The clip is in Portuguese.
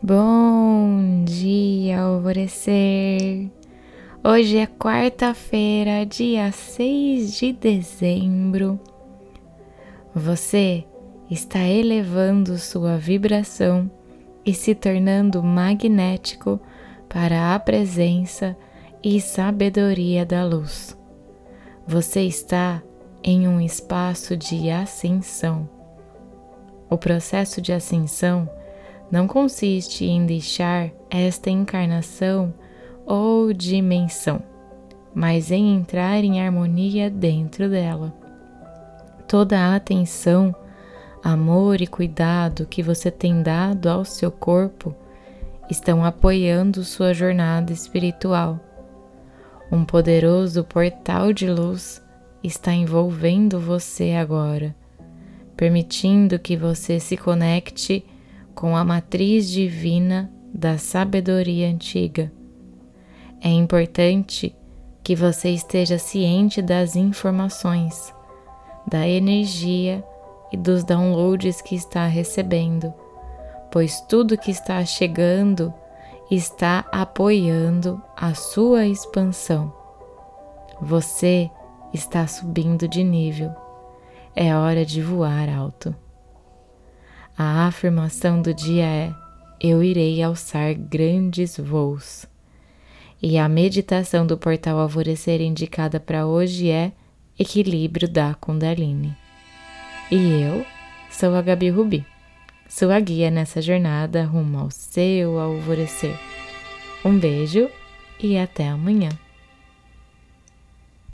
Bom dia, alvorecer! Hoje é quarta-feira, dia 6 de dezembro. Você está elevando sua vibração e se tornando magnético para a presença e sabedoria da luz. Você está em um espaço de ascensão. O processo de ascensão não consiste em deixar esta encarnação ou dimensão, mas em entrar em harmonia dentro dela. Toda a atenção, amor e cuidado que você tem dado ao seu corpo estão apoiando sua jornada espiritual. Um poderoso portal de luz está envolvendo você agora, permitindo que você se conecte com a matriz divina da sabedoria antiga. É importante que você esteja ciente das informações, da energia e dos downloads que está recebendo, pois tudo que está chegando está apoiando a sua expansão. Você está subindo de nível. É hora de voar alto. A afirmação do dia é: Eu irei alçar grandes voos. E a meditação do portal Alvorecer indicada para hoje é Equilíbrio da Kundalini. E eu sou a Gabi Rubi, sua guia nessa jornada rumo ao seu alvorecer. Um beijo e até amanhã.